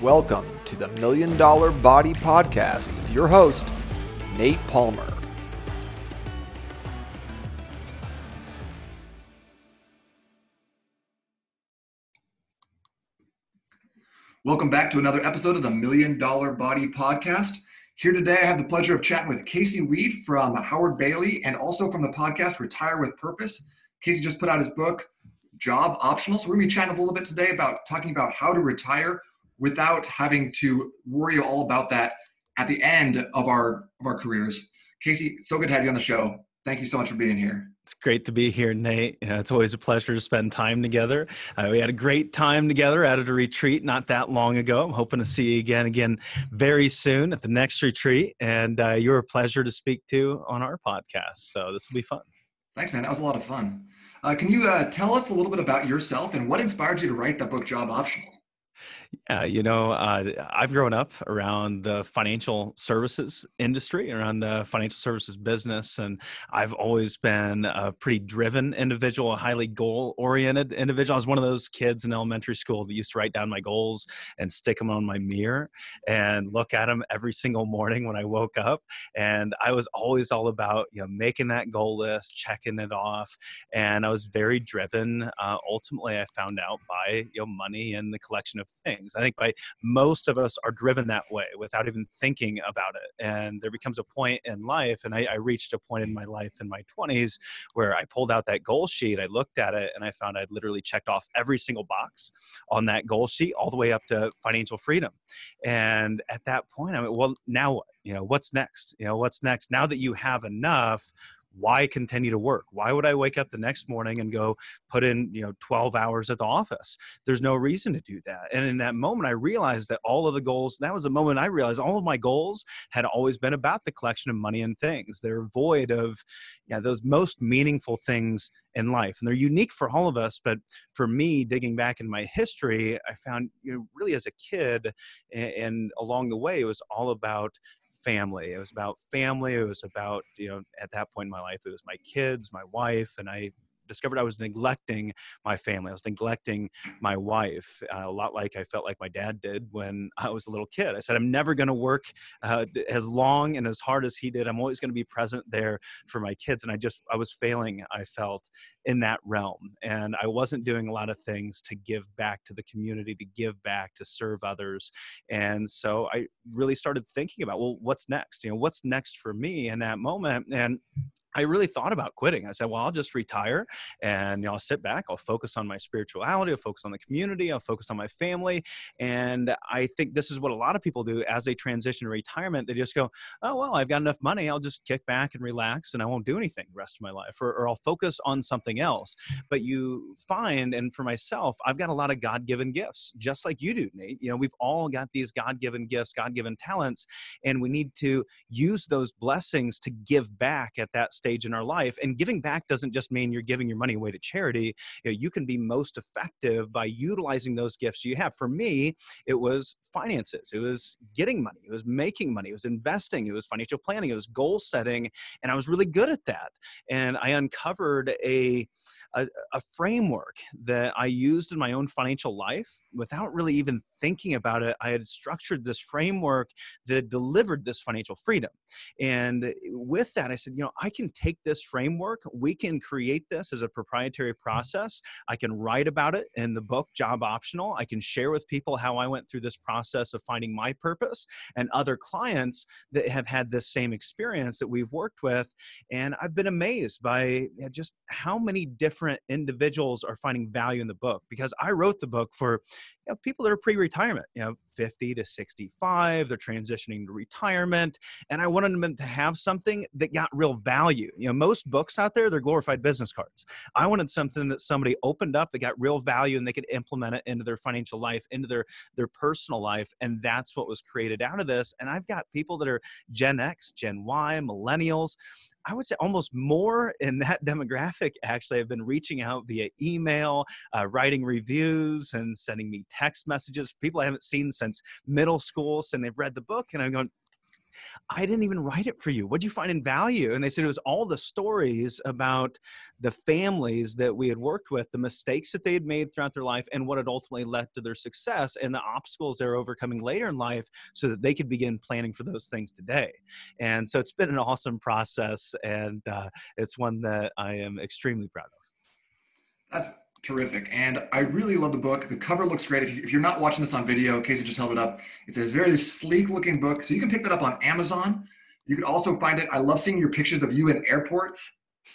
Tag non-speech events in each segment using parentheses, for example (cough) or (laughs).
Welcome to the Million Dollar Body Podcast with your host, Nate Palmer. Welcome back to another episode of the Million Dollar Body Podcast. Here today, I have the pleasure of chatting with Casey Weade from Howard Bailey and also from the podcast Retire with Purpose. Casey just put out his book, Job Optional. So, we're going to be chatting a little bit today about talking about how to retire without having to worry all about that at the end of our of our careers. Casey, so good to have you on the show. Thank you so much for being here. It's great to be here, Nate. You know, it's always a pleasure to spend time together. Uh, we had a great time together at a retreat not that long ago. I'm hoping to see you again, again very soon at the next retreat. And uh, you're a pleasure to speak to on our podcast. So this will be fun. Thanks, man. That was a lot of fun. Uh, can you uh, tell us a little bit about yourself and what inspired you to write that book, Job Optional? Yeah, you know, uh, I've grown up around the financial services industry, around the financial services business, and I've always been a pretty driven individual, a highly goal oriented individual. I was one of those kids in elementary school that used to write down my goals and stick them on my mirror and look at them every single morning when I woke up. And I was always all about, you know, making that goal list, checking it off. And I was very driven. Uh, ultimately, I found out by, you know, money and the collection of things things. I think by most of us are driven that way without even thinking about it. And there becomes a point in life, and I, I reached a point in my life in my 20s where I pulled out that goal sheet, I looked at it, and I found I'd literally checked off every single box on that goal sheet, all the way up to financial freedom. And at that point, I went, well, now what? You know, what's next? You know, what's next? Now that you have enough, why continue to work? Why would i wake up the next morning and go put in you know 12 hours at the office? There's no reason to do that. And in that moment i realized that all of the goals that was the moment i realized all of my goals had always been about the collection of money and things. They're void of yeah those most meaningful things in life. And they're unique for all of us but for me digging back in my history i found you know really as a kid and, and along the way it was all about family. It was about family. It was about, you know, at that point in my life, it was my kids, my wife, and I discovered I was neglecting my family. I was neglecting my wife, uh, a lot like I felt like my dad did when I was a little kid. I said, I'm never going to work uh, as long and as hard as he did. I'm always going to be present there for my kids. And I just, I was failing, I felt, in that realm. And I wasn't doing a lot of things to give back to the community, to give back, to serve others. And so I really started thinking about, well, what's next? You know, what's next for me in that moment? And I really thought about quitting. I said, well, I'll just retire and you know, I'll sit back. I'll focus on my spirituality. I'll focus on the community. I'll focus on my family. And I think this is what a lot of people do as they transition to retirement. They just go, oh, well, I've got enough money. I'll just kick back and relax and I won't do anything the rest of my life or, or I'll focus on something else. But you find, and for myself, I've got a lot of God given gifts, just like you do, Nate. You know, we've all got these God given gifts, God given talents, and we need to use those blessings to give back at that stage in our life. And giving back doesn't just mean you're giving your money away to charity. You, know, you can be most effective by utilizing those gifts you have. For me, it was finances, it was getting money, it was making money, it was investing, it was financial planning, it was goal setting. And I was really good at that. And I uncovered a a, a framework that I used in my own financial life without really even thinking about it. I had structured this framework that delivered this financial freedom. And eh, with that, I said, you know, I can take this framework, we can create this as a proprietary process. I can write about it in the book, Job Optional. I can share with people how I went through this process of finding my purpose and other clients that have had this same experience that we've worked with. And I've been amazed by eh, just how many different different individuals are finding value in the book because I wrote the book for you know, people that are pre-retirement, you know, 50 to 65, they're transitioning to retirement, and I wanted them to have something that got real value. You know, most books out there they're glorified business cards. I wanted something that somebody opened up that got real value and they could implement it into their financial life, into their their personal life, and that's what was created out of this. And I've got people that are Gen X, Gen Y, millennials I would say almost more in that (laughs) demographic actually have been reaching out via email, uh, writing reviews, and sending me text messages. People I haven't seen since middle school, and they've read the book, and I'm going, I didn't even write it for you. What'd you find in value? And they said it was all the stories about the families that we had worked with, the mistakes that they had made throughout their life, and what had ultimately led to their success and the obstacles they're overcoming later in life so that they could begin planning for those things today. And so it's been an awesome process, and uh, it's one that I am extremely proud of. That's terrific. And I really love the book. The cover looks great. If, you, are not watching this on video, Casey just held it up. It's a very sleek looking book. So you can pick that up on Amazon. You can also find it. I love seeing your pictures of you in airports.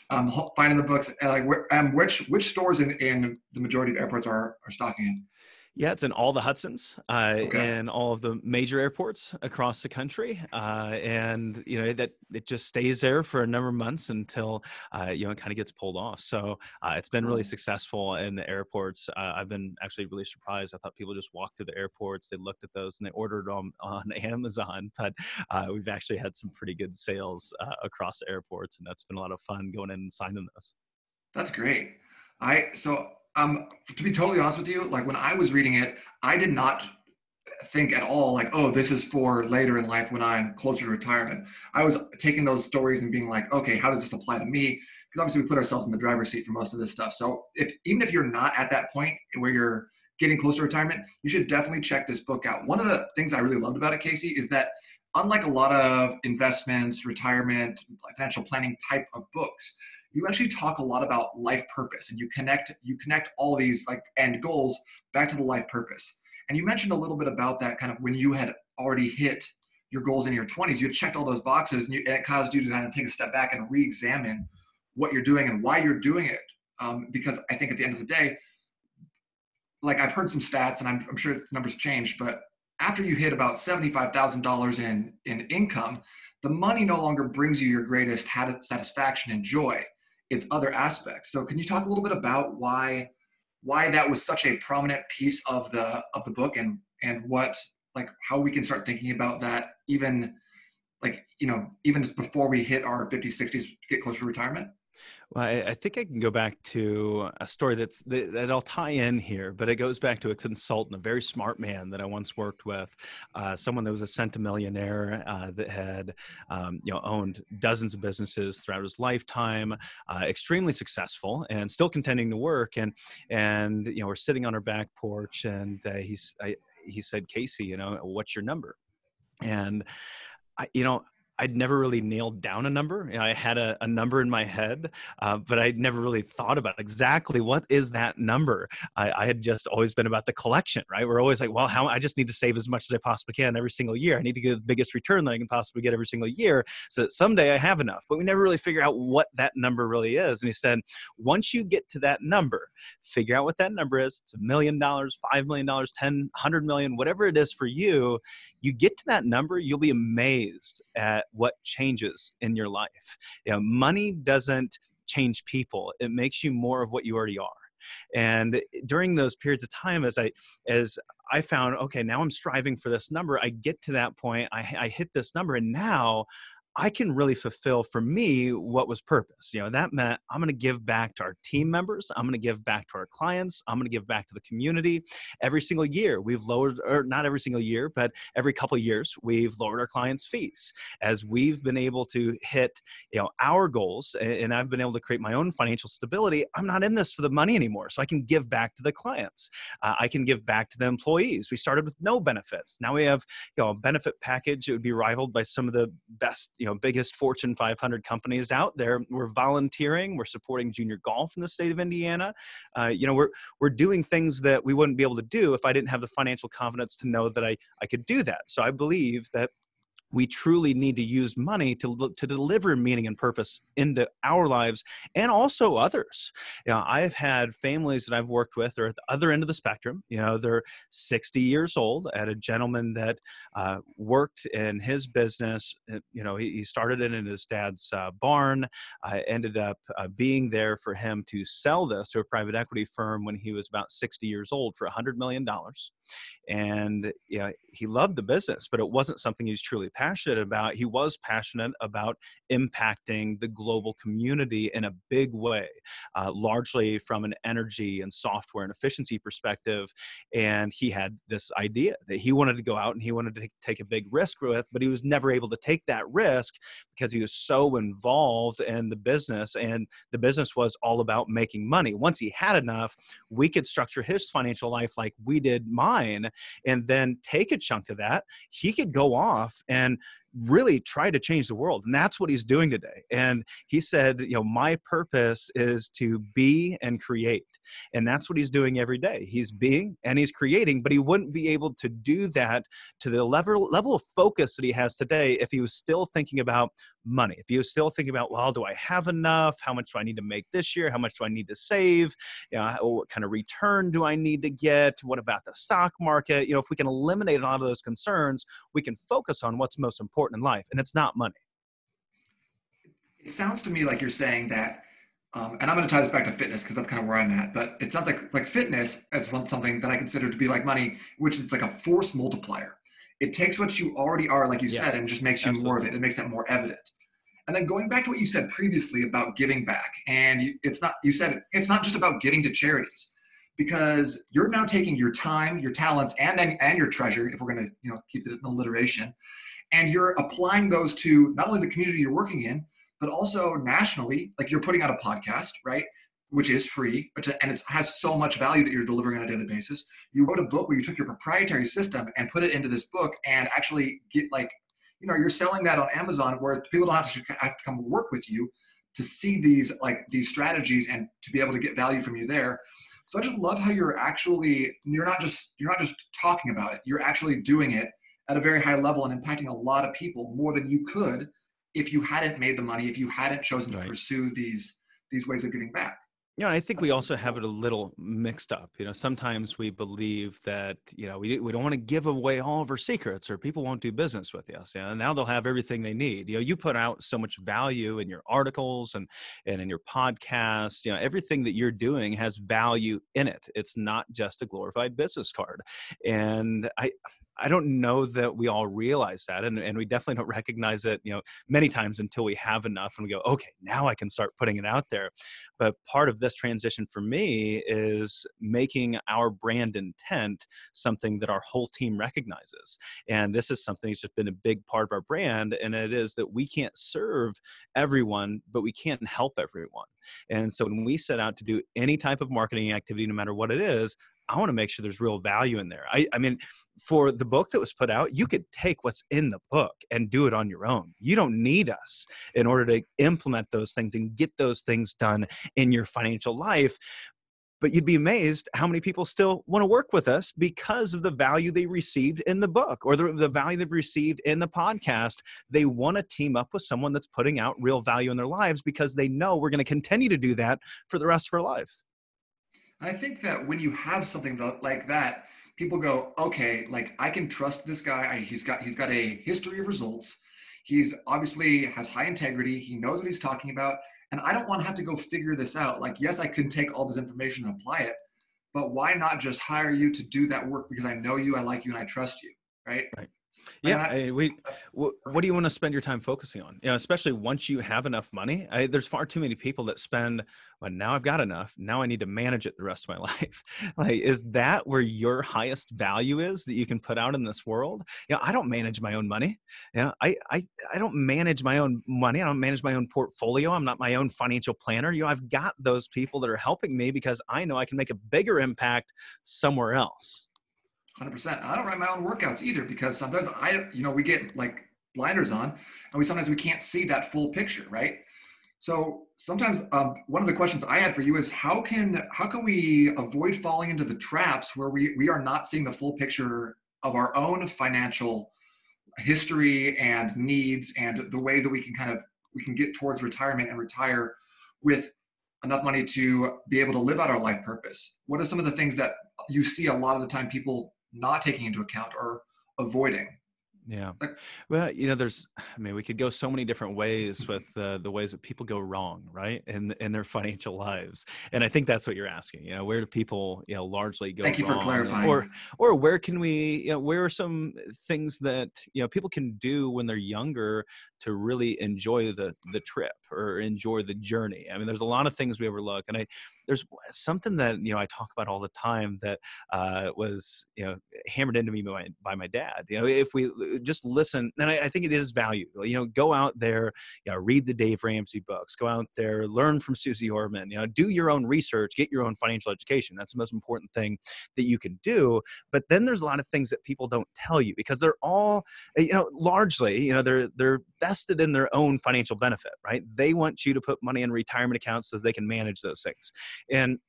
Um, finding the books. Like, um, which which stores in, in the majority of airports are are stocking it? Yeah, it's in all the Hudsons uh, okay. and all of the major airports across the country, uh, and you know that it just stays there for a number of months until uh, you know it kind of gets pulled off. So uh, it's been really successful in the airports. Uh, I've been actually really surprised. I thought people just walked to the airports, they looked at those, and they ordered them on (laughs) Amazon. But uh, we've actually had some pretty good sales across the airports, and that's been a lot of fun going in and signing those. That's great. I so um, to be totally honest with you, like when I was reading it, I did not think at all like, oh, this is for later in life when I'm closer to retirement. I was taking those stories and being like, okay, how does this apply to me? Because obviously we put ourselves in the driver's seat for most of this stuff. So if even if you're not at that point where you're getting close to retirement, you should definitely check this book out. One of the things I really loved about it, Casey, is that unlike a lot of investments, retirement, financial planning type of books, you actually talk a lot about life purpose and you connect you connect all these like end goals back to the life purpose. And you mentioned a little bit about that kind of when you had already hit your goals in your 20s you had checked all those boxes and, you, and it caused you to kind of take a step back and re-examine what you're doing and why you're doing it. Um, because i think at the end of the day like i've heard some stats and i'm, I'm sure numbers change but after you hit about $75000 in in income the money no longer brings you your greatest satisfaction and joy it's other aspects. So can you talk a little bit about why why that was such a prominent piece of the of the book and and what like how we can start thinking about that even like you know even before we hit our 50s 60s get closer to retirement well, I, I, think I can go back to a story that's that, that, I'll tie in here, but it goes back to a consultant, a very smart man that I once worked with, uh, someone that was a centimillionaire uh, that had um, you know owned dozens of businesses throughout his lifetime, uh, extremely successful, and still contending to work. And and you know we're sitting on our back porch, and uh, he's I, he said, Casey, you know, what's your number? And I, you know, I'd never really nailed down a number. You know, I had a, a, number in my head, uh, but I'd never really thought about exactly what is that number. I, I, had just always been about the collection, right? We're always like, well, how I just need to save as much as I possibly can every single year. I need to get the biggest return that I can possibly get every single year, so that someday I have enough. But we never really figure out what that number really is. And he said, once you get to that number, figure out what that number is. It's a million dollars, five million dollars, ten, hundred million, whatever it is for you. You get to that number, you'll be amazed at what changes in your life. You know, money doesn't change people; it makes you more of what you already are. And during those periods of time, as I as I found, okay, now I'm striving for this number. I get to that point, I, I hit this number, and now I can really fulfill for me what was purpose. You know, that meant I'm going to give back to our team members. I'm going to give back to our clients. I'm going to give back to the community. Every single year, we've lowered, or not every single year, but every couple years, we've lowered our clients' fees as we've been able to hit, you know, our goals. And I've been able to create my own financial stability. I'm not in this for the money anymore, so I can give back to the clients. Uh, I can give back to the employees. We started with no benefits. Now we have, you know, a benefit package. It would be rivaled by some of the best. You you know biggest Fortune 500 companies out there. We're volunteering. We're supporting junior golf in the state of Indiana. Uh, you know, we're we're doing things that we wouldn't be able to do if I didn't have the financial confidence to know that I I could do that. So I believe that we truly need to use money to, to deliver meaning and purpose into our lives and also others. You know, I've had families that I've worked with are at the other end of the spectrum. You know, they're 60 years old. I had a gentleman that uh, worked in his business. You know, he, he started it in his dad's uh, barn. I ended up uh, being there for him to sell this to a private equity firm when he was about 60 years old for $100 million. And you know, he loved the business, but it wasn't something he was truly passionate passionate about, he was passionate about impacting the global community in a big way, uh, largely from an energy and software and efficiency perspective. And he had this idea that he wanted to go out and he wanted to take a big risk with, but he was never able to take that risk because he was so involved in the business and the business was all about making money. Once he had enough, we could structure his financial life like we did mine and then take a chunk of that. He could go off and really try to change the world. And that's what he's doing today. And he said you know my purpose is to be and create. And that's what he's doing every day. He's being and he's creating but he wouldn't be able to do that to the level level of focus that he has today if he was still thinking about money. If was still thinking about well do i have enough? How much do i need to make this year? How much do i need to save? You know, what kind of return do i need to get? What about the stock market? You know if we can eliminate a lot of those concerns we can focus on what's most important in life and it's not money. It sounds to me like you're saying that um, and I'm going to tie this back to fitness because that's kind of where I'm at. But it sounds like like fitness as something that I consider to be like money, which is like a force multiplier. It takes what you already are, like you yeah, said, and just makes you absolutely. more of it. It makes it more evident. And then going back to what you said previously about giving back, and you, it's not you said it's not just about giving to charities, because you're now taking your time, your talents, and then and your treasure, if we're going to you know keep it in alliteration, and you're applying those to not only the community you're working in, but also nationally, like you're putting out a podcast, right? Which is free, and it has so much value that you're delivering on a daily basis. You wrote a book where you took your proprietary system and put it into this book, and actually get like, you know, you're selling that on Amazon where people don't have to, have to come work with you to see these like these strategies and to be able to get value from you there. So I just love how you're actually you're not just you're not just talking about it. You're actually doing it at a very high level and impacting a lot of people more than you could if you hadn't made the money, if you hadn't chosen to pursue these these ways of giving back. You know, I think we also have it a little mixed up. You know, sometimes we believe that you know we we don't want to give away all of our secrets, or people won't do business with us. You know, and now they'll have everything they need. You know, you put out so much value in your articles and and in your podcast. You know, everything that you're doing has value in it. It's not just a glorified business card. And I I don't know that we all realize that, and, and we definitely don't (laughs) recognize it, you know, many times until we have enough and we go, okay, now I can start putting it out there. But part of this transition for me is making our brand intent something that our whole team recognizes, and this is something that's just been a big part of our brand, and it is that we can't serve everyone, but we can help everyone. And so when we set out to do any type of marketing activity, no matter what it is, I want to make sure there's real value in there. I, I mean, for the book that was put out, you could take what's in the book and do it on your own. You don't need us in order to implement those things and get those things done in your financial life. But you'd be amazed how many people still want to work with us because of the value they received in the book or the, the value they've received in the podcast. They want to team up with someone that's putting out real value in their lives because they know we're going to continue to do that for the rest of our life. I think that when you have something like that, people go, okay, like I can trust this guy. He's got he's got a history of results. He's obviously has high integrity. He knows what he's talking about, and I don't want to have to go figure this out. Like, yes, I can take all this information and apply it, but why not just hire you to do that work because I know you, I like you, and I trust you, right? Right yeah I, we what, what, do you want to spend your time focusing on? You know especially once you have enough money I, there's far too many people that spend well now i've got enough now i need to manage it the rest of my (laughs) life. Like is that where your highest value is that you can put out in this world? You know i don't manage my own money. You know, I, I i don't manage my own money i don't manage my own portfolio i'm not my own financial planner. You know i've got those people that are helping me because i know i can make a bigger impact somewhere else 100%. I don't write my own workouts either because sometimes I, you know, we get like blinders on and we sometimes we can't see that full picture, right? So sometimes um, one of the questions I had for you is how can how can we avoid falling into the traps where we we are not seeing the full picture of our own financial history and needs and the way that we can kind of we can get towards retirement and retire with enough money to be able to live out our life purpose. What are some of the things that you see a lot of the time people not taking into account or avoiding? Yeah. Well, you know, there's, I mean, we could go so many different ways with uh, the ways that people go wrong, right, in in their (laughs) financial lives, and I think that's what you're asking. You know, where do people, you know, largely go? Thank you for clarifying. Or, or where can we, you know, where are some things that you know people can do when they're younger to really enjoy the the trip or enjoy the journey? I mean, there's a lot of things we overlook, and I there's something that you know I talk about all the time that uh, was you know hammered into me by my, by my dad. You know, if we just listen, and I, I, think it is value. You know, go out there, you know, read the Dave Ramsey books, go out there, learn from Susie Orman, you know, do your own research, get your own financial education. That's the most important thing that you can do. But then there's a lot of things that people don't tell you because they're all, you know, largely, you know, they're they're vested in their own financial benefit, right? They want you to put money in retirement accounts so they can manage those things. And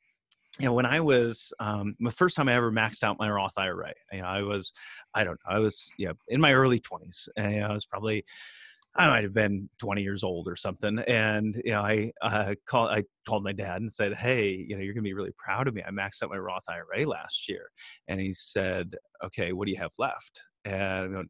you know, when I was um, the first time I ever maxed out my Roth IRA, you know, I was, I don't know, I was, you know, in my early twenties, and I was probably, I might have been 20 years old or something. And, you know, I, uh, called, I called my dad and said, Hey, you know, you're gonna be really proud of me. I maxed out my Roth IRA last year. And he said, okay, what do you have left? And I'm going,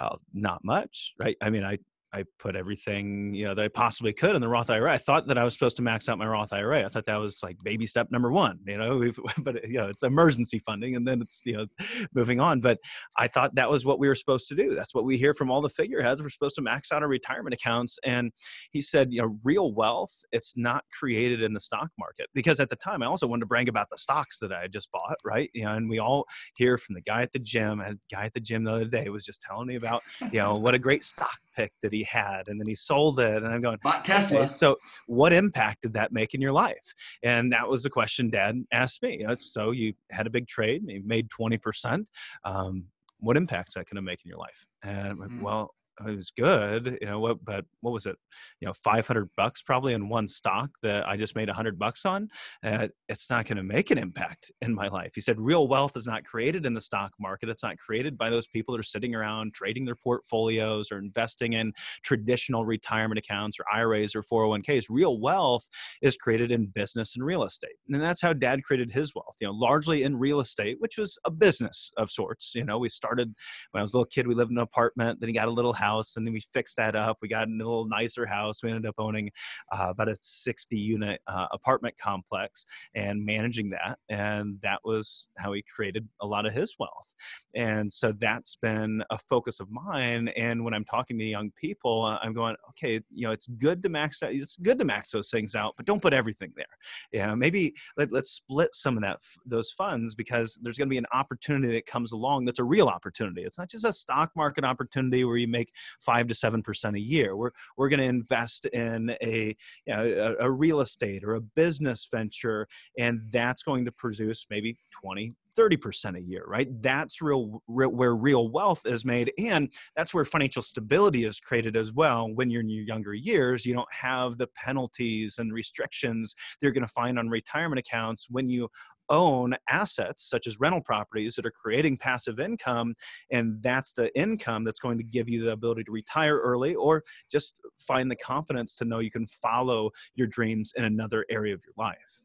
oh, not much, right? I mean, I I put everything you know that I possibly could in the Roth IRA. I thought that I was supposed to max out my Roth IRA. I thought that was like baby step number one. You know, (laughs) but you know it's emergency funding, and then it's you know moving on. But I thought that was what we were supposed to do. That's what we hear from all the figureheads. We're supposed to max out our retirement accounts. And he said, you know, real wealth it's not created in the stock market because at the time I also wanted to brag about the stocks that I had just bought, right? You know, and we all hear from the guy at the gym. And guy at the gym the other day was just telling me about you know what a great stock pick that he had and then he sold it and i'm going bought tesla. okay, so what impact did that make in your life? And that was the question dad asked me. So you had a big trade you made 20% um, what impact's that going to make in your life? And mm. well it was good, you know, what, but what was it? You know, 500 bucks probably in one stock that I just made 100 bucks on. Uh, it's not going to make an impact in my life. He said, real wealth is not created in the stock market. It's not created by those people that are sitting around trading their portfolios or investing in traditional retirement accounts or IRAs or 401ks. Real wealth is created in business and real estate. And that's how dad created his wealth, you know, largely in real estate, which was a business of sorts. You know, we started when I was a little kid, we lived in an apartment, then he got a little house house and then we fixed that up. We got a little nicer house. We ended up owning uh, about a 60 unit uh, apartment complex and managing that. And that was how he created a lot of his wealth. And so that's been a focus of mine. And when I'm talking to young people, uh, I'm going, okay, you know, it's good to max that. It's good to max those things out, but don't put everything there. You know, maybe let, let's split some of that those funds because there's going to be an opportunity that comes along that's a real opportunity. It's not just a stock market opportunity where you make five to seven percent a year. We're we're going to invest in a you know, a, a real estate or a business venture, and that's going to produce maybe 20 30% a year, right? That's real, real, where real wealth is made. And that's where financial stability is created as well. When you're in your younger years, you don't have the penalties and restrictions they're going to find on retirement accounts when you own assets such as rental properties that are creating passive income and that's the income that's going to give you the ability to retire early or just find the confidence to know you can follow your dreams in another area of your life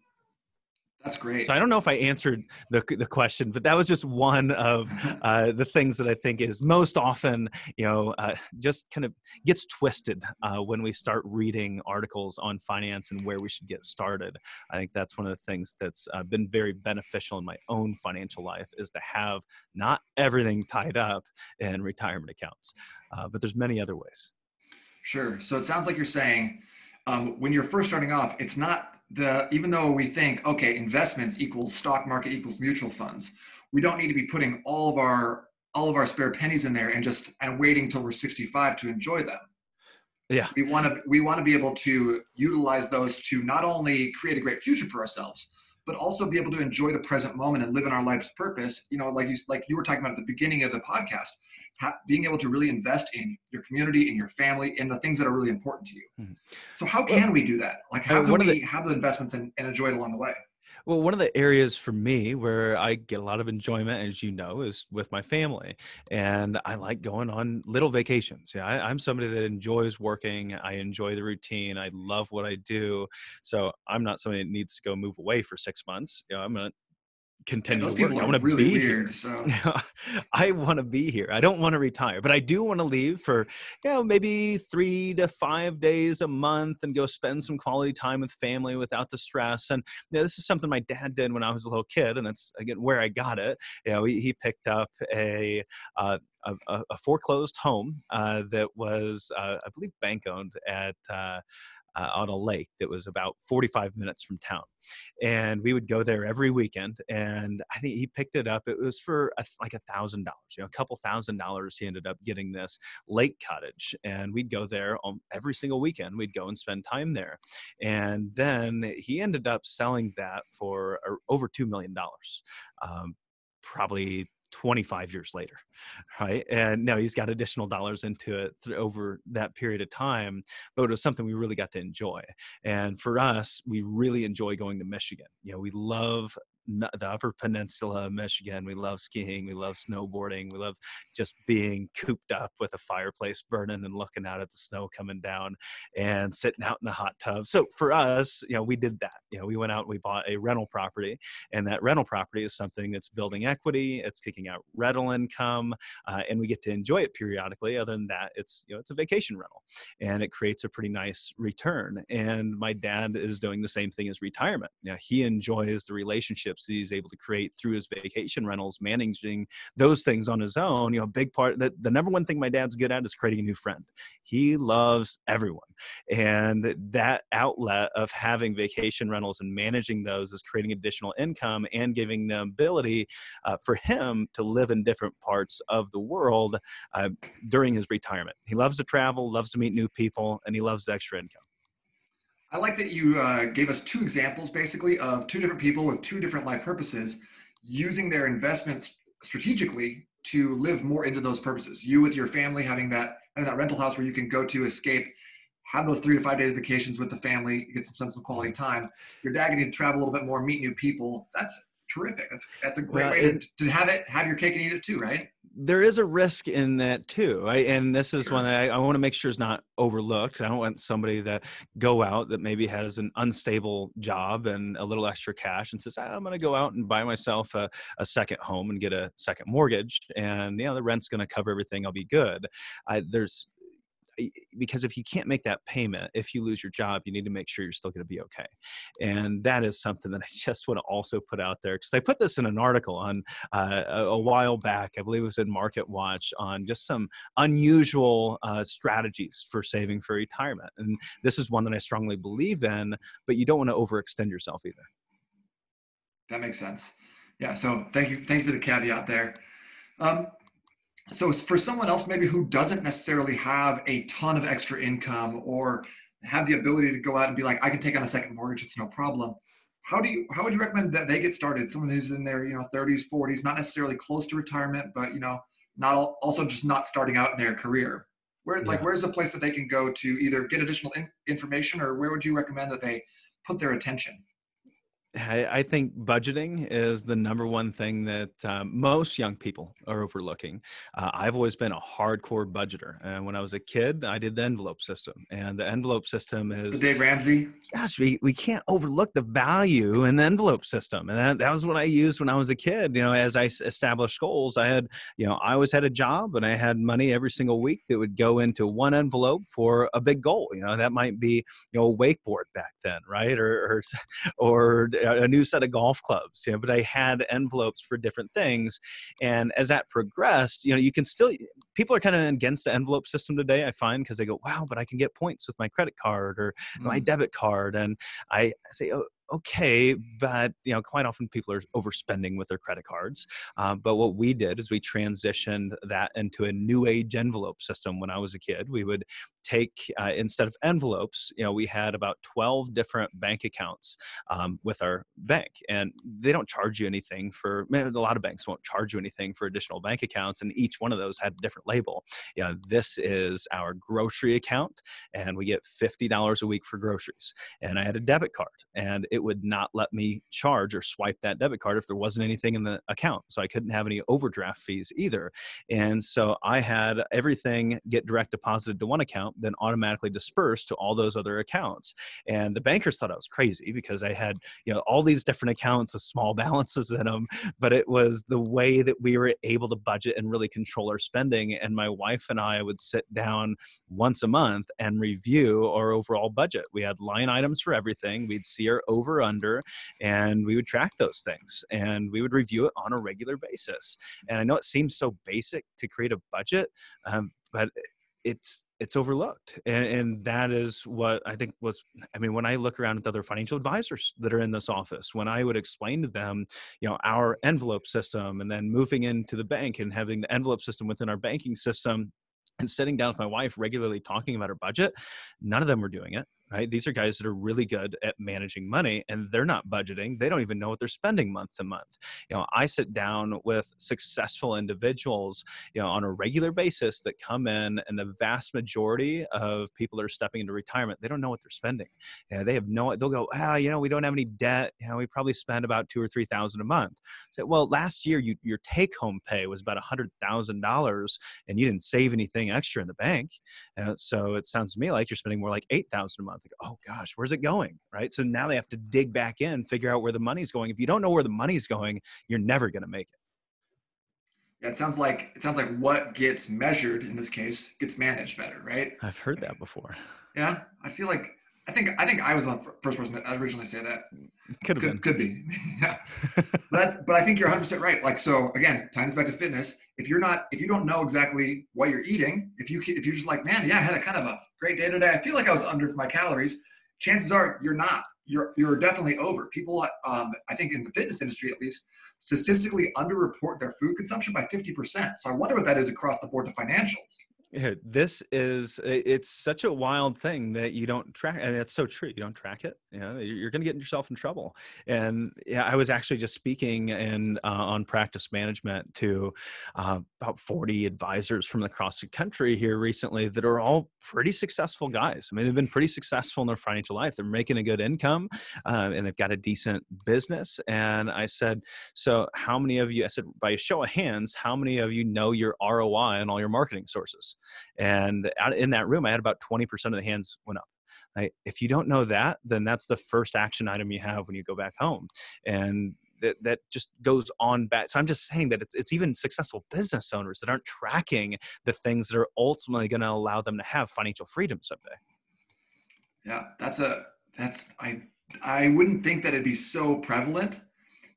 that's great. So I don't know if I answered the the question, but that was just one of (laughs) uh, the things that I think is most often, you know, uh, just kind of gets twisted uh, when we start reading articles on finance and where we should get started. I think that's one of the things that's uh, been very beneficial in my own financial life is to have not everything tied up in retirement accounts, uh, but there's many other ways. Sure. So it sounds like you're saying um, when you're first starting off, it's not the even though we think okay investments equals stock market equals mutual funds we don't need to be putting all of our all of our spare pennies in there and just and waiting till we're 65 to enjoy them. Yeah. We want to we want to be able to utilize those to not only create a great future for ourselves but also be able to enjoy the present moment and live in our life's purpose. You know, like you like you were talking about at the beginning of the podcast, ha- being able to really invest in your community, in your family, in the things that are really important to you. Mm-hmm. So how can we do that? Like how can we the, have the investments and, and enjoy it along the way? Well, one of the areas for me where I get a lot of enjoyment, as you know, is with my family. And I like going on little vacations. Yeah, I, am somebody that enjoys working. I enjoy the routine. I love what I do. So I'm not somebody that needs to go move away for six months. You know, I'm going to continue those to work. I want to really be weird, here. so- (laughs) I want to be here. I don't want to retire, but I do want to leave for, you know, maybe three to five days a month and go spend some quality time with family without the stress. And you know, this is something my dad did when I was a little kid, and that's again where I got it. You know, he, he picked up a uh, a, a foreclosed home uh, that was, uh, I believe, bank owned at. Uh, uh, on a lake that was about 45 minutes from town. And we would go there every weekend and i think he picked it up. It was for a, like a thousand dollars you know a couple thousand dollars he ended up getting this lake cottage. And we'd go there on every single weekend we'd go and spend time there. And then he ended up selling that for uh, over two million dollars um, probably 25 years later right? And now he's got additional dollars into it over that period of time but it was something we really got to enjoy. And for us we really enjoy going to michigan. You know we love the upper peninsula of michigan we love skiing we love snowboarding we love just being cooped up with a fireplace burning and looking out at the snow coming down and sitting out in the hot tub. So for us you know we did that you know we went out and we bought a rental property and that rental property is something that's building equity it's kicking out rental income uh, and we get to enjoy it periodically. Other than that it's you know it's a vacation rental and it creates a pretty nice return. And my dad is doing the same thing as retirement. You know, he enjoys the relationships that he's able to create through his vacation rentals managing those things on his own you know a big part that the number one thing my dad's good at is creating a new friend he loves everyone and that outlet of having vacation rentals and managing those is creating additional income and giving the ability uh, for him to live in different parts of the world uh, during his retirement. He loves to travel, loves to meet new people, and he loves the extra income. I like that you uh, gave us two examples basically of two different people with two different life purposes using their investments strategically to live more into those purposes. You with your family having that having that rental house where you can go to escape, have those three to five days vacations with the family, get some sense of quality time. Your dad getting to travel a little bit more, meet new people. That's terrific. That's that's a great Well, way it- to, to have it, have your cake and eat it too, right? there is a risk in that too and this is Sure. one that I, I want to make sure is not overlooked i don't want somebody that go out that maybe has an unstable job and a little extra cash and says "Ah, i'm going to go out and buy myself a, a second home and get a second mortgage and you know the rent's going to cover everything i'll be good I, there's because if you can't make that payment if you lose your job you need to make sure you're still going to be okay and that is something that i (laughs) just want to also put out there because i put this in an article on uh, a, while back i believe it was in market watch on just some unusual uh, strategies for saving for retirement and this is one that i strongly believe in but you don't want to overextend yourself either That makes sense. Yeah. So thank you. Thank you for the caveat there. Um, so for someone else maybe who doesn't necessarily have a ton of extra income or have the ability to go out and be like, I can take on a second mortgage, it's no problem. How do you how would you recommend that they get started? Someone who's in their you know 30s, 40s, not necessarily close to retirement, but you know not al- also just not starting out in their career. Where like where's a place that they can go to either get additional in- information or where would you recommend that they put their attention? I, I think budgeting is the number one thing that um, most young people are overlooking. Uh, I've always been a hardcore budgeter, and when I was a kid, I did the envelope system, and the envelope system is Dave Ramsey. gosh, we, we can't overlook the value in the envelope system. And that, that was what I used when I was a kid. You know, as I s- established goals, I had, you know, I always had a job and I had money every single week that would go into one envelope for a big goal. You know, that might be, you know, a wakeboard back then, right? Or, or, or a new set of golf clubs, you know, but I had envelopes for different things. And as that progressed, you know, you can still, people are kind of against the envelope system today, I find, because they go, wow, but I can get points with my credit card or my Mm. debit card and i I say oh, okay but you know quite often people are overspending with their credit cards um, but what we did is we transitioned that into a new age envelope system when i was a kid. We would take uh, instead of envelopes you know we had about 12 different bank accounts um, with our bank and they don't charge you anything for a lot of banks won't charge you anything for additional bank accounts and each one of those had a different label. You know this is our grocery account and we get $50 a week for groceries and i had a debit card and it it would not let me charge or swipe that debit card if there wasn't anything in the account. So I couldn't have any overdraft fees either. And so I had everything get direct deposited to one account, then automatically dispersed to all those other accounts. And the bankers thought I was crazy because I had, you know, all these different accounts with small (laughs) balances in them, but it was the way that we were able to budget and really control our spending. And my wife and I would sit down once a month and review our overall budget. We had line items for everything. We'd see our over under and we would track those things and we would review it on a regular basis. And I know it seems so basic to create a budget, um, but it's it's overlooked and, and, that is what i think was i mean when i look around at other financial advisors that are in this office when i would explain to them you know our envelope system and then moving into the bank and having the envelope system within our banking system and sitting down with my wife regularly talking about her budget none of them were doing it right? These are guys that are really good at managing money and they're not budgeting. They don't even know what they're spending month to month. You know, I sit down with successful individuals, you know, on a regular basis that come in and the vast majority of people that are stepping into retirement, they don't know what they're spending. Yeah, they have no, they'll go, ah, you know, we don't have any debt. You know, we probably spend about two or 3,000 a month. So, well, last year you, your take home pay was about a hundred thousand dollars and you didn't save anything extra in the bank. Uh, so it sounds to me like you're spending more like 8,000 a month oh gosh, where's it going? Right. So now they have to dig back in, figure out where the money's going. If you don't know where the money's going, you're never going to make it. Yeah, it sounds like it sounds like what gets measured in this case gets managed better, right? I've heard that before. Yeah, I feel like I think I think I was the first person to originally say that. Could have could, been. Could be. (laughs) yeah. (laughs) but that's but I think you're 100 percent right. Like so again, times back to fitness. If you're not if you don't know exactly what you're eating, if you if you're just like man, yeah, I had a kind of a great day today. I feel like I was under my calories. Chances are you're not. You're you're definitely over. People, um, I think in the fitness industry at least, statistically underreport their food consumption by 50%. So I wonder what that is across the board to financials. This is it's such a wild thing that you don't track and it's so true you don't track it you know you're going to get yourself in trouble. And yeah i was actually just speaking in uh, on practice management to uh, about 40 advisors from across the country here recently that are all pretty successful guys. I mean they've been pretty successful in their financial life. They're making a good income uh, and they've got a decent business. And i said so how many of you i said by a show of hands how many of you know your roi on all your marketing sources and in that room, I had about 20% of the hands went up. Right? If you don't know that, then that's the first action item you have when you go back home. And that, that just goes on back. So I'm just saying that it's, it's even successful business owners that aren't tracking the things that are ultimately going to allow them to have financial freedom someday. Yeah, that's a, that's, I, I wouldn't think that it'd be so prevalent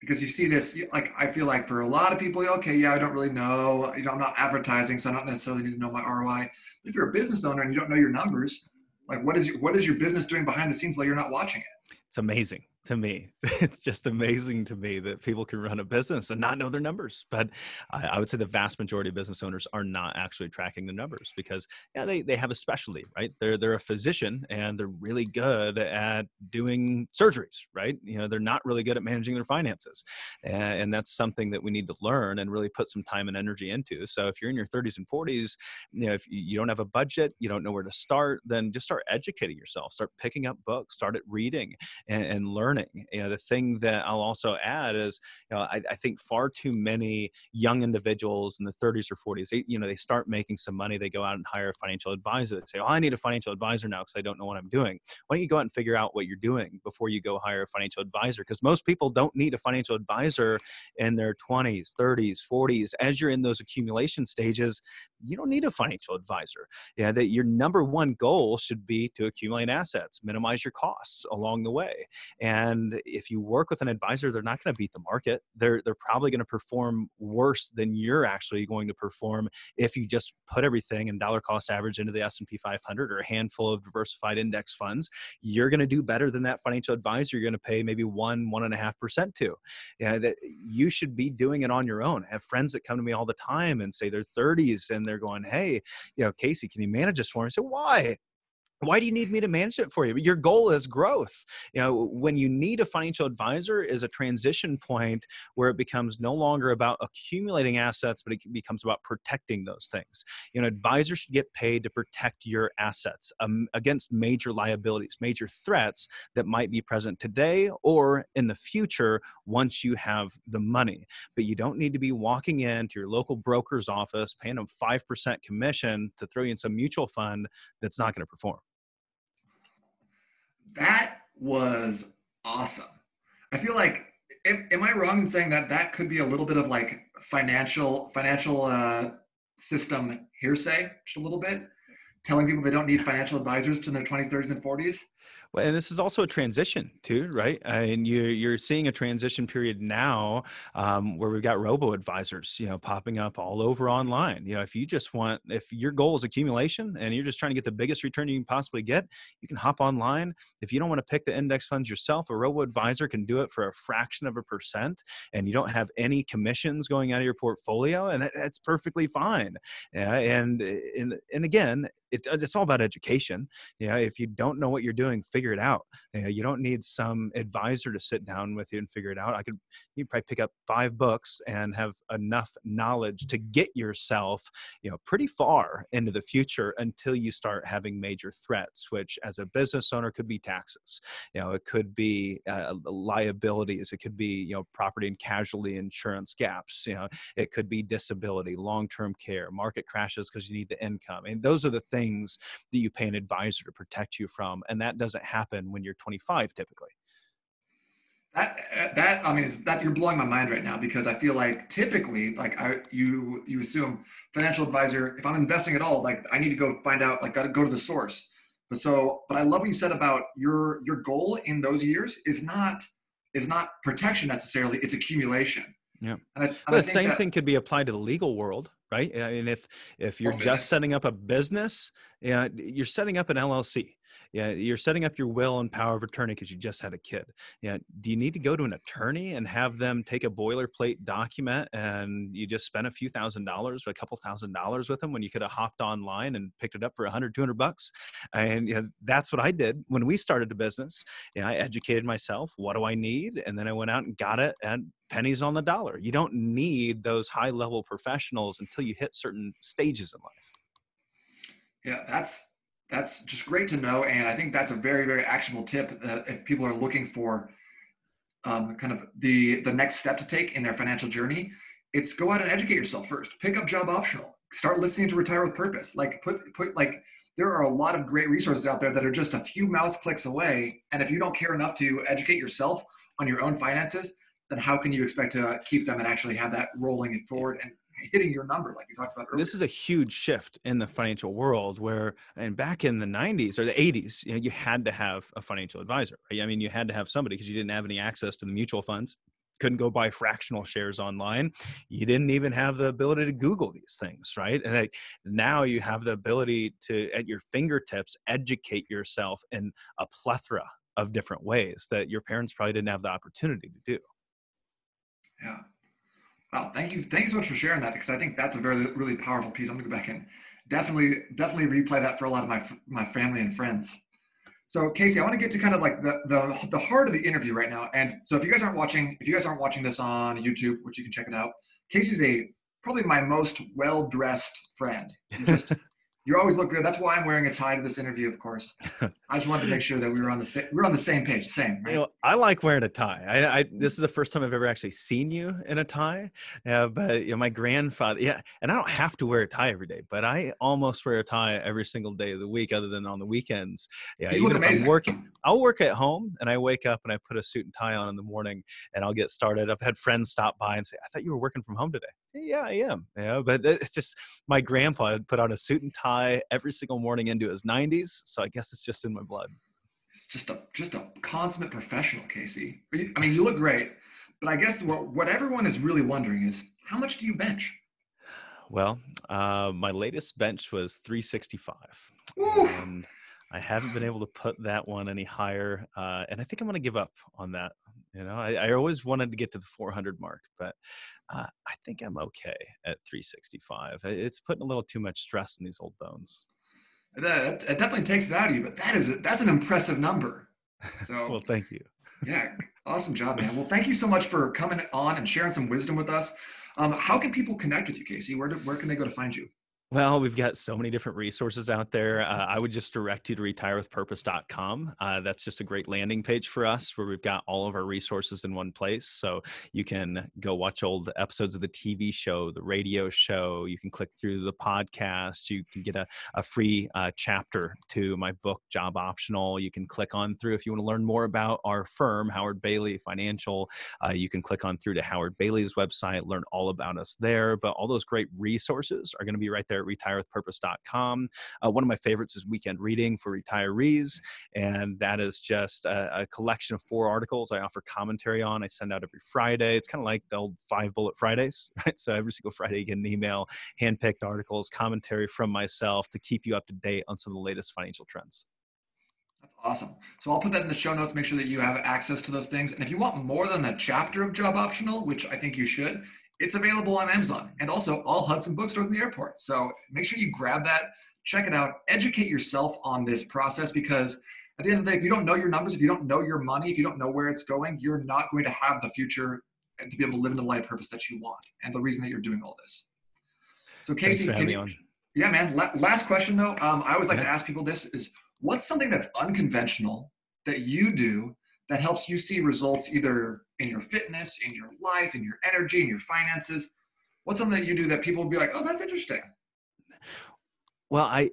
because you see this like i feel like for a lot of people okay yeah i don't really know you know i'm not advertising so i don't necessarily need to know my roi but if you're a business owner and you don't know your numbers like what is your, what is your business doing behind the scenes while you're not watching it? It's amazing to me. (laughs) It's just amazing to me that people can run a business and not know their numbers. But I, I, would say the vast majority of business owners are not actually tracking the numbers because yeah, they, they have a specialty, right? They're they're a physician and they're really good at doing surgeries, right? You know, they're not really good at managing their finances. And, and that's something that we need to learn and really put some time and energy into. So if you're in your 30s and 40s, you know, if you don't have a budget, you don't know where to start, then just start educating yourself, start picking up books, start reading and, and learning learning. You know, the thing that I'll also add is, you know, I, I think far too many young individuals in the 30s or 40s, they, you know, they start making some money, they go out and hire a financial advisor. They say, "Oh, I need a financial advisor now because I don't know what I'm doing." Why don't you go out and figure out what you're doing before you go hire a financial advisor? Because most people don't need a financial advisor in their 20s, 30s, 40s. As you're in those accumulation stages, you don't need a financial advisor. Yeah, that your number one goal should be to accumulate assets, minimize your costs along the way. And if you work with an advisor, they're not going to beat the market. They're they're probably going to perform worse than you're actually going to perform if you just put everything and dollar cost average into the S&P 500 or a handful of diversified index funds. You're going to do better than that financial advisor. You're going to pay maybe one one and a half percent to. Yeah, that you should be doing it on your own. I have friends that come to me all the time and say they're 30s and they're going, "Hey, you know, Casey, can you manage this for me?" I say, "Why?" Why do you need me to manage it for you? Your goal is growth. You know when you need a financial advisor is a transition point where it becomes no longer about accumulating assets but it becomes about protecting those things. You know advisors should get paid to protect your assets um, against major liabilities major threats that might be present today or in the future once you have the money. But you don't need to be walking into your local broker's office paying them 5% commission to throw you in some mutual fund that's not going to perform that was awesome. I feel like, am, am, I wrong in saying that that could be a little bit of like financial financial uh, system hearsay, just a little bit, telling people they don't need financial advisors to their 20s, 30s, and 40s? And this is also a transition too, right? And you're you're seeing a transition period now um, where we've got robo advisors, you know, popping up all over online. You know, if you just want, if your goal is accumulation and you're just trying to get the biggest return you can possibly get, you can hop online. If you don't want to pick the index funds yourself, a robo advisor can do it for a fraction of a percent, and you don't have any commissions going out of your portfolio, and that, that's perfectly fine. Yeah, and and and again, it, it's all about education. Yeah, if you don't know what you're doing, figure it out. You, you don't need some advisor to sit down with you and figure it out. I could you probably pick up five books and have enough knowledge to get yourself, you know, pretty far into the future until you start having major threats, which as a business owner could be taxes. You know, it could be uh, liabilities. It could be you know property and casualty insurance gaps. You know, it could be disability, long-term care, market crashes because you need the income. And those are the things that you pay an advisor to protect you from and that doesn't happen when you're 25 typically that that i mean that you're blowing my mind right now because i feel like typically like i you you assume financial advisor if i'm investing at all like i need to go find out like gotta go to the source but so but i love what you said about your your goal in those years is not is not protection necessarily it's accumulation yeah and I, and well, the same that, thing could be applied to the legal world right? I mean, if if you're just setting up a business, yeah, you're setting up an LLC. Yeah, you're setting up your will and power of attorney because you just had a kid. Yeah, do you need to go to an attorney and have them take a boilerplate document and you just spend a few thousand dollars, a couple thousand dollars with them when you could have hopped online and picked it up for 100, 200 bucks? And you know, that's what I did when we started the business. Yeah, I educated myself. What do I need? And then I went out and got it at pennies on the dollar. You don't need those high level professionals until you hit certain stages in life. Yeah, that's that's just great to know, and I think that's a very very actionable tip that if people are looking for um, kind of the the next step to take in their financial journey, it's go out and educate yourself first. Pick up job optional. Start listening to Retire with Purpose. Like put put like there are a lot of great resources out there that are just a few mouse clicks away. And if you don't care enough to educate yourself on your own finances, then how can you expect to keep them and actually have that rolling forward and hitting your number like you talked about earlier. This is a huge shift in the financial world where and back in the 90s or the 80s, you know, you had to have a financial advisor. Right? I mean, you had to have somebody because you didn't have any access to the mutual funds. Couldn't go buy fractional shares online. You didn't even have the ability to Google these things, right? And like, now you have the ability to, at your fingertips, educate yourself in a plethora of different ways that your parents probably didn't have the opportunity to do. Yeah, Wow, thank you. Thanks so much for sharing that because I think that's a very really powerful piece. I'm gonna go back and definitely definitely replay that for a lot of my my family and friends. So Casey, I want to get to kind of like the, the the heart of the interview right now. And so if you guys aren't watching, if you guys aren't watching this on YouTube, which you can check it out, Casey's a probably my most well dressed friend. just (laughs) you always look good. That's why I'm wearing a tie to this interview, of course. (laughs) I just wanted to make sure that we were on the same we are on the same page. Same. Right? You know, I like wearing a tie. I, I, this is the first time I've ever actually seen you in a tie. Uh, but you know, my grandfather, yeah, and I don't have to wear a tie every day, but I almost wear a tie every single day of the week, other than on the weekends. Yeah, you even if amazing. I'm working, I'll work at home, and I wake up and I put a suit and tie on in the morning, and I'll get started. I've had friends stop by and say, "I thought you were working from home today." Yeah, I am. Yeah, but it's just my grandpa had put on a suit and tie every single morning into his 90s, so I guess it's just in my blood. It's just a just a consummate professional, Casey. I mean, you look great, but I guess what what everyone is really wondering is how much do you bench? Well, uh, my latest bench was 365. And I haven't been able to put that one any higher, uh, and I think I'm going to give up on that. You know, I, I, always wanted to get to the 400 mark, but uh, I think I'm okay at 365. It's putting a little too much stress in these old bones. That, it definitely takes it out of you, but that is it that's an impressive number. (laughs) So well, thank you. yeah, awesome job, man. Well, (laughs) thank you so much for coming on and sharing some wisdom with us. Um, how can people connect with you, Casey? Where do, where can they go to find you? Well, we've got so many different resources out there. Uh, I would just direct you to retirewithpurpose.com. Uh, that's just a great landing page for us where we've got all of our resources in one place. So you can go watch old episodes of the TV show, the radio show. You can click through the podcast. You can get a, a free uh, chapter to my book, Job Optional. You can click on through if you want to learn more about our firm, Howard Bailey Financial. Uh, you can click on through to Howard Bailey's website, learn all about us there. But all those great resources are going to be right there there at retirewithpurpose.com. Uh, one of my favorites is Weekend Reading for Retirees, and that is just a, a collection of four articles I offer commentary on. I send out every Friday. It's kind of like the old Five Bullet Fridays, (laughs) right? So every single Friday you get an email, handpicked articles, commentary from myself to keep you up to date on some of the latest financial trends. That's awesome. So I'll put that in the show notes. Make sure that you have access to those things. And if you want more than a chapter of Job Optional, which I think you should, it's available on Amazon and also all Hudson bookstores in the airport. So make sure you grab that, check it out, educate yourself on this process because at the end of the day, if you don't know your numbers, if you don't know your money, if you don't know where it's going, you're not going to have the future to be able to live in the life purpose that you want and the reason that you're doing all this. So Casey, can you, yeah, man. last question though. Um, I always like yeah. to ask people this: is what's something that's unconventional that you do that helps you see results either in your fitness, in your life, in your energy, in your finances? What's something that you do that people will be like, oh, that's interesting? Well, I,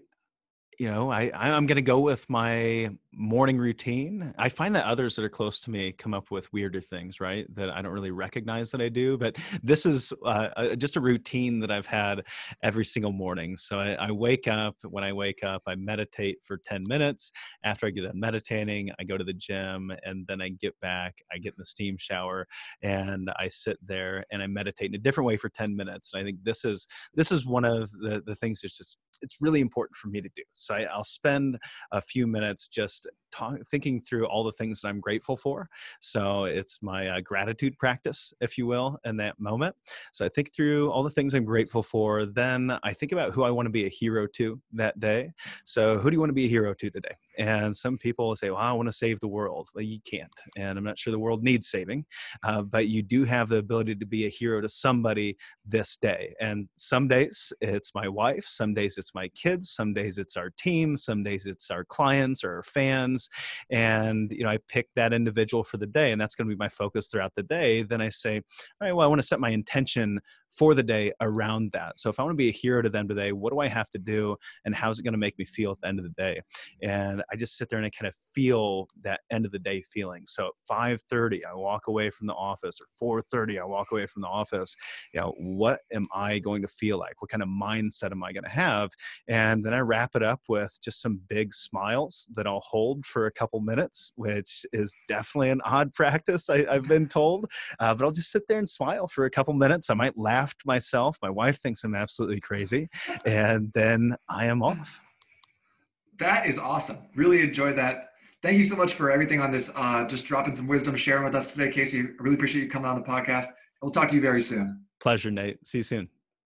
you know, I I'm going to go with my morning routine. I find that others that are close to me come up with weirder things, right? That I don't really recognize that I do. But this is uh, just a routine that I've had every single morning. So I, I, wake up. When I wake up, I meditate for 10 minutes. After I get done meditating, I go to the gym and then I get back. I get in the steam shower and I sit there and I meditate in a different way for 10 minutes. And I think this is this is one of the, the things that's just it's really important for me to do. So I, I'll spend a few minutes just talk, thinking through all the things that I'm grateful for. So it's my uh, gratitude practice, if you will, in that moment. So I think through all the things I'm grateful for. Then I think about who I want to be a hero to that day. So who do you want to be a hero to today? And some people say, well, I want to save the world. Well, you can't. And I'm not sure the world needs saving, uh, but you do have the ability to be a hero to somebody this day. And some days it's my wife, some days it's my kids, some days it's our team, some days it's our clients or our And, you know, I pick that individual for the day, and that's going to be my focus throughout the day. Then I say, all right, well, I want to set my intention for the day around that. So if I want to be a hero to them today, what do I have to do and how's it going to make me feel at the end of the day? And I just sit there and I kind of feel that end of the day feeling. So at 5:30 I walk away from the office or 4:30 I walk away from the office. You know, what am I going to feel like? What kind of mindset am I going to have? And then I wrap it up with just some big smiles that I'll hold for a couple minutes, which is definitely an odd (laughs) practice I, have been told. Uh, but I'll just sit there and smile for a couple minutes. I might laugh to myself. My wife thinks I'm absolutely crazy. And then I am off. That is awesome. Really enjoyed that. Thank you so much for everything on this. Uh, just dropping some wisdom, sharing with us today, Casey. I really appreciate you coming on the podcast. We'll talk to you very soon. Pleasure, Nate. See you soon.